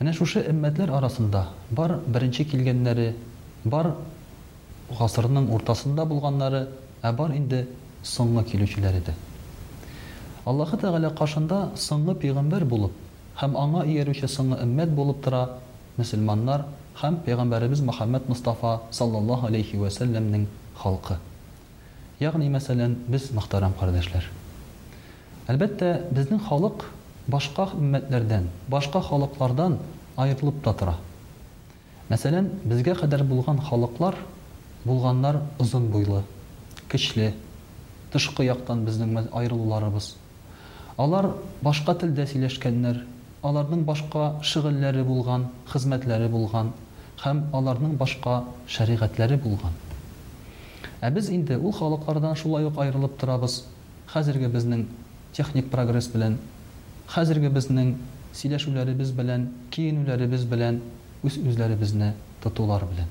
Менә шушы өммәтләр арасында бар беренче килгәннәре, бар гасырның уртасында булганнары, ә бар инде соңгы килүчеләре дә. Аллаһы Тәгалә каршында соңгы пигамбәр булып һәм аңа иярүче соңгы өммәт булып тора мөселманнар һәм Пәйгамбәребез Мөхәммәд Мостафа саллаллаһу галәйһи вә сәлләмнең халкы. Ягъни, мәсәлән, без, мөхтәрәм кардәшләр. Әлбәттә, безнең халык башка өммәтләрдән, башка халыклардан аерылып та тора. Мәсәлән, безгә кадәр булган халыклар, булганнар озын буйлы, көчле, тышкы яктан безнең аерылуларыбыз, Алар башка телдә сөйләшкәннәр, аларның башка шөгыльләре булган, хезмәтләре булган һәм аларның башка шәригатьләре булган. Ә без инде ул халыклардан шулай ук аерылып торабыз, хәзерге безнең техник прогресс белән, хәзерге безнең сөйләшүләребез белән, киенүләребез белән, үз-үзләребезне тотулар белән.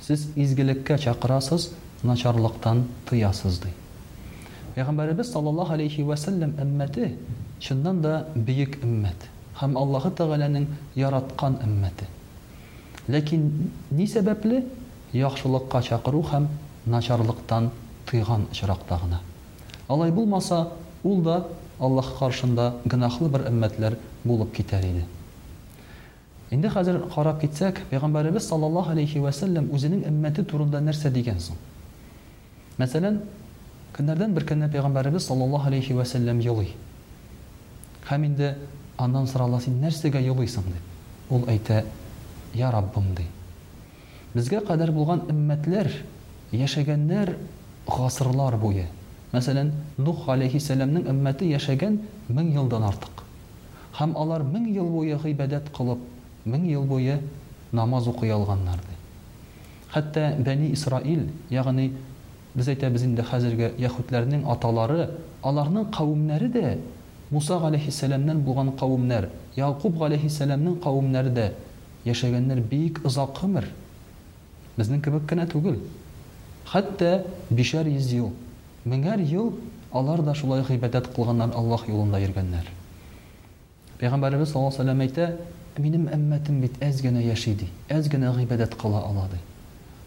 Сез изгелеккә чакырасыз, начарлыктан тыясыз, ди. Пәйгамбәребез саллаллаһу галәйһи вә сәлләм өммәте, чыннан да, бөек өммәт һәм Аллаһы Тәгаләнең яраткан өммәте. Ләкин ни сәбәпле? Яхшылыкка чакыру һәм начарлыктан тыйган очракта гына. Алай булмаса, ул да Аллаһ каршында гөнаһлы бер өммәтләр булып китәр иде. Инде хәзер карап китсәк, Пәйгамбәребез саллаллаһу галәйһи вә сәлләм үзенең өммәте турында нәрсә дигән соң? Мәсәлән, көннәрдән бер көнне Пәйгамбәребез саллаллаһу галәйһи вә сәлләм елый. Һәм инде аннан сорала, Син нәрсәгә елыйсың? дип. Ул әйтә, Йа Раббым, ди. Безгә кадәр булган өммәтләр яшәгәннәр гасырлар буе. Мәсәлән, Нух галәйһиссәламнең өммәте яшәгән мең елдан артык. Һәм алар мең ел буе гыйбадәт кылып, мең ел буе намаз укый алганнар, ди. Хәтта Бәни Исраил, ягъни без әйтәбез инде хәзерге яһүдләрнең аталары, аларның кавемнәре дә, Муса галәйһиссәламнән булган кавемнәр, Ягъкуб галәйһиссәламнең кавемнәре дә яшәгәннәр бик озак гомер. Безнең кебек кенә түгел. Хәтта бишәр йөз ел. Меңәр ел алар да шулай гыйбадәт кылганнар, Аллаһ юлында йөргәннәр. Пәйгамбәребез саллаллаһу галәйһи ва сәлләм әйтә, Минем өммәтем бит әз генә яши, ди, әз генә гыйбадәт кыла ала, ди.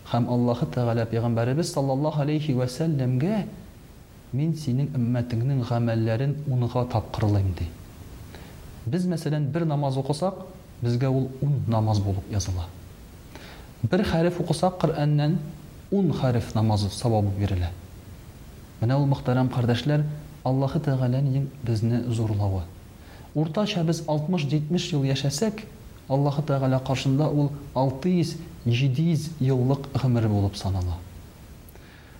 Һәм Аллаһы Тәгалә пәйгамбәребез саллаллаһу галәйһи ва сәлләмгә, Мин синең өммәтеңнең гамәлләрен унга тапкырлыйм, ди. Без, мәсәлән, бер намаз укысак, Безгә ул ун намаз булып языла. Бер хәреф укысак Коръәннән, ун хәреф намазы савабы бирелә. Менә ул, мөхтәрәм кардәшләр, Аллаһы Тәгаләниең безне зурлавы. Уртача без алтмыш-җитмеш ел яшәсәк, Аллаһы Тәгалә каршында ул алты йөз, җиде йөз еллык гомер булып санала.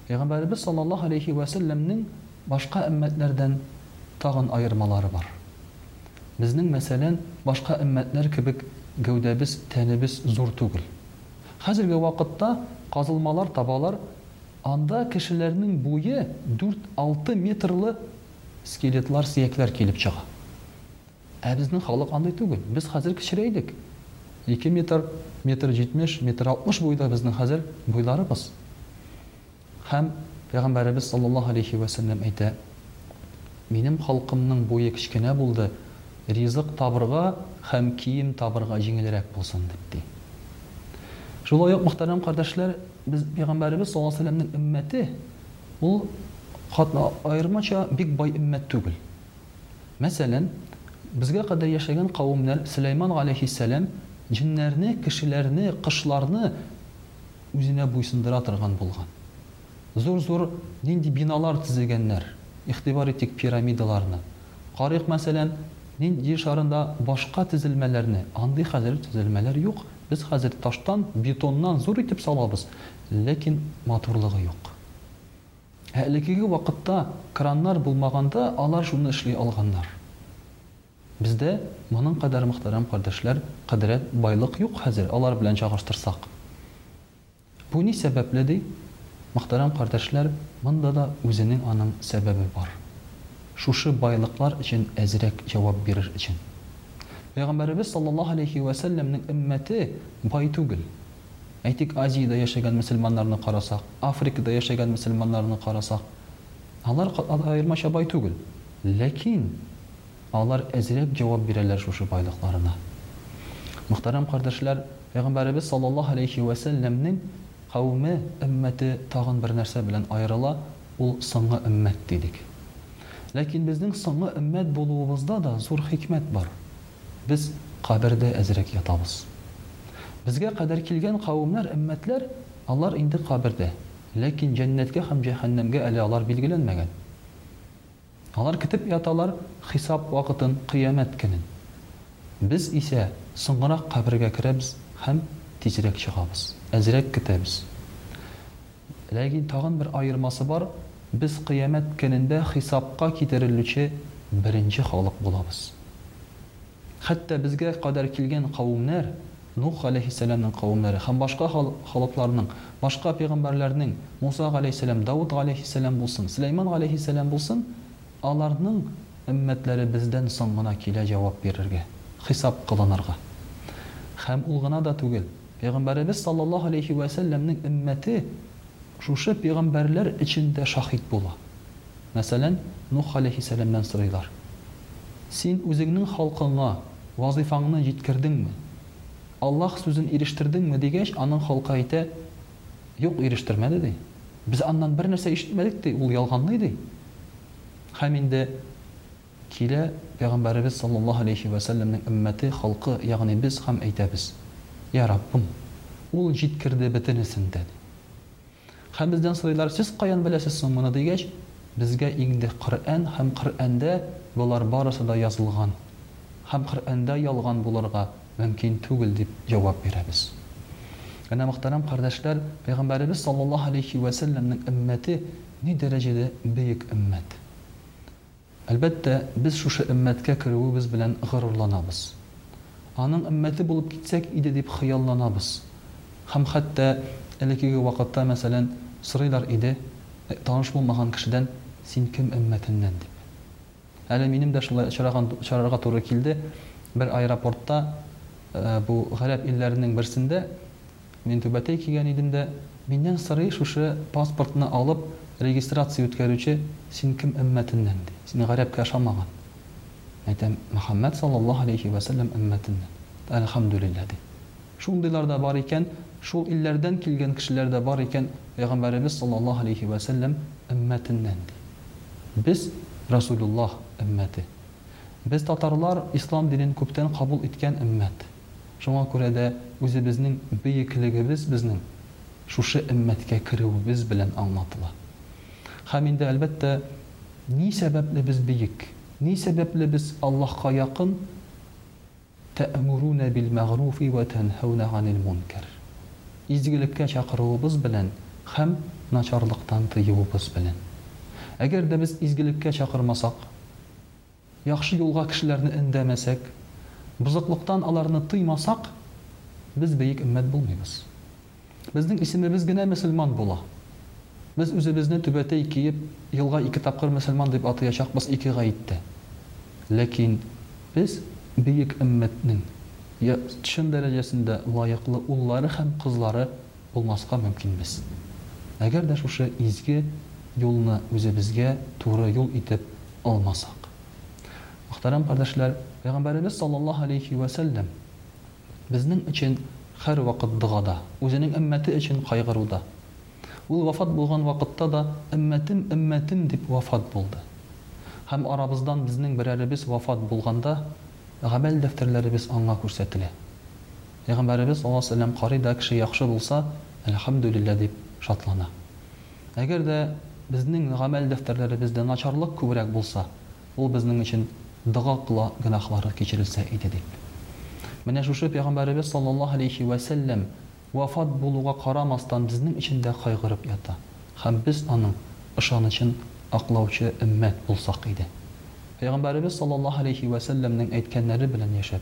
Пәйгамбәребез саллаллаһу галәйһи вә сәлләмнең башка өммәтләрдән тагын аермалары бар. Безнең, мәсәлән, башка өммәтләр кебек гәүдәбез, тәнебез зур түгел. Хәзерге вакытта казылмалар табалар, анда кешеләрнең буе дүрт-алты метрлы скелетлар, сөякләр килеп чыга. Ә безнең халык андый түгел. Без хәзер кечерәйдек. Ике метр, метр җитмеш, метр алтмыш буйда безнең хәзер буйларыбыз. Һәм Пәйгамбәребез саллаллаһу галәйһи вә сәлләм әйтә, Минем халкымның буе кечкенә булды, ризык табырга һәм кием табырга җиңелрәк булсын, дип, ди. Шулай ук, мөхтәрәм кардәшләр, без Пәйгамбәребез саллаллаһу галәйһи вә сәлләмнең өммәте, ул кат аермача бик бай өммәт түгел. Мәсәлән, безгә кадәр яшәгән кавемнәр Сөләйман галәйһиссәлам җеннәрне, кешеләрне, кошларны үзенә буйсындыра торган булган. Зур-зур нинди биналар төзегәннәр, игътибар итик пирамидаларны. Карыйк, мәсәлән, Нинд Җир шарында башка төзелмәләрне, андый хәзер төзелмәләр юк, без хәзер таштан, бетоннан зур итеп салабыз, ләкин матурлыгы юк. Ә элеккеге вакытта краннар булмаганда алар шуны эшли алганнар. Бездә моның кадәр мөхтәрәм кардәшләр, кодрәт, байлык юк хәзер, алар белән чагыштырсак. Бу ни сәбәпле ди, мөхтәрәм кардәшләр? Монда да үзенең аның сәбәбе бар. Шушы байлыклар өчен әзрәк җавап бирер өчен. Пәйгамбәребез саллаллаһу галәйһи вә сәлләмнең өммәте бай түгел. Әйтик, Азиядә яшәгән мөселманнарны карасак, Африкада яшәгән мөселманнарны карасак, алар кат-ат аермача бай түгел. Ләкин алар әзрәк җавап бирәләр шушы байлыкларына. Мөхтәрәм кардәшләр, Пәйгамбәребез саллаллаһу галәйһи вә сәлләмнең кавеме, өммәте тагын бер нәрсә белән аерыла, ул соңгы өммәт дидек. Ләкин безнең соңгы өммәт булуыбызда да зур хикмәт бар. Без кабердә әзрәк ятабыз. Безгә кадәр килгән кавемнәр, өммәтләр, алар инде кабердә. Ләкин җәннәткә һәм җәһәннәмгә әле алар билгеләнмәгән. Алар көтеп яталар хисап вакытын, кыямәт көнен. Без исә соңгырак кабергә керәбез һәм тизрәк чыгабыз, әзрәк көтәбез. Ләкин тагын бер аермасы бар, без Кыямәт көнендә хисапка китерелүче беренче халык булабыз. Хәтта безгә кадәр килгән кавемнәр, Нух галәйһиссәламнең кавемнәре һәм башка халыкларның, башка пәйгамбәрләрнең, Муса галәйһиссәлам, Давыт галәйһиссәлам булсын, Сөләйман галәйһиссәлам булсын, аларның өммәтләре бездән соң гына килә җавап бирергә, хисап кылынырга. Һәм ул гына да түгел. Пәйгамбәребез саллаллаһу галәйһи вә сәлләмнең өммәте шушы пәйгамбәрләр өчен дә шаһит була. Мәсәлән, Нух галәйһиссәламнән сорыйлар, Син үзеңнең халкыңа вазыйфаңны җиткердеңме? Аллаһ сүзен ирештердеңме? дигәч, аның халкы әйтә, Юк, ирештермәде, ди. Без аннан бернәрсә ишетмәдек, ди, ул ялганлый, ди. Һәм инде. Килә, Пәйгамбәребез салләллаһу галәйһи вә сәлләмнең өммәте, халкы, ягъни без, һәм әйтәбез, Йә Раббым! Ул җиткерде бөтенесен дә, ди. Һәм бездән сорыйлар, Сез каян беләсез соң моны? дигәч, Безгә иңде Коръән һәм Коръәндә болар барысы да язылган, һәм Коръәндә ялган булырга мөмкин түгел, дип җавап бирәбез. Әнә, мөхтәрәм кардәшләр, Пәйгамбәребез салләллаһу галәйһи вә сәлләмнең өммәте ни дәрәҗәдә бөек өммәт! Әлбәттә, без шушы өммәткә керүебез белән горурланабыз. Аның өммәте булып китсәк иде дип хыялланабыз. Һәм хәтта элеккеге вакытта, мәсәлән, сорыйлар иде, таныш булмаган кешедән, Син кем өммәтеннән? дип. Әле минем дә шулай очраган, очрарга туры килде. Бер аэропортта, бу гарәп илләренең берсендә, Мин түбәтәй кигән идем дә, миннән сорый шушы паспортны алып регистрация үткәрүче син кем өммәтеннән ди? Син гарәпкә ошамаган. Мин әйтәм, Мөхәммәд саллаллаһу алейһи вә сәлләм өммәтеннән. Әлхәмдүлилләһ ди. Шундыйлар да бар икән, шул илләрдән килгән кешеләр дә бар икән, пәйгамбәребез саллаллаһу алейһи вә сәлләм өммәтеннән ди. Без, Рәсүлүллаһ өммәте. Без татарлар ислам динен күптән кабул иткән өммәт. Шуңа күрә дә үзебезнең бөеклегебез безнең шушы өммәткә керүебез белән аңлатыла. Һәм инде, әлбәттә, ни сәбәпле без бөек, ни сәбәпле без Аллаһка якын? Тәэмурунә бил-мәгъруфи вә тәнһәүнә ганил-мункәр. Изгелеккә чакыруыбыз белән һәм начарлыктан тыюыбыз белән. Әгәр дә без изгелеккә чакырмасак, Яхшы юлга кешеләрне өндәмәсәк, бозыклыктан аларны тыймасак, без бөек өммәт булмыйбыз. Безнең исемебез генә мөселман була. Без үзебезне түбәтәй киеп, елга ике тапкыр мөселман дип атыячакбыз ике гаеттә. Ләкин без бөек өммәтнең я чын дәрәҗәсендә лаеклы уллары һәм кызлары булмаска мөмкинбез. Әгәр дә шушы изге юлны үзебезгә туры юл итеп алмасак. Мөхтәрәм кардәшләр, Пәйгамбәребез саллаллаһу алейһи вә сәлләм безнең өчен һәрвакыт догада, үзенең өммәте өчен кайгыруда. Ул вафат булган вакытта да Өммәтем, өммәтем дип вафат булды. Һәм арабыздан безнең берәребез вафат булганда, гамәл дәфтәрләребез аңа күрсәтелә. Пәйгамбәребез саллаллаһу галәйһи ва сәлләм карый да кеше яхшы булса, әлхәмдүлилләһ дип шатлана. Әгәр дә безнең гамәл дәфтәрләребездә начарлык күбрәк булса, ул безнең өчен дога кыла гөнаһлары кичерелсә иде дип. Менә шушы пәйгамбәребез саллаллаһу галәйһи ва сәлләм вафат булуга карамастан безнең өчен дә кайгырып ята һәм без аның ышанычын аклаучы өммәт булсак иде. Пәйгамбәребез саллаллаһу галәйһи ва сәлләмнең әйткәннәре белән яшәп,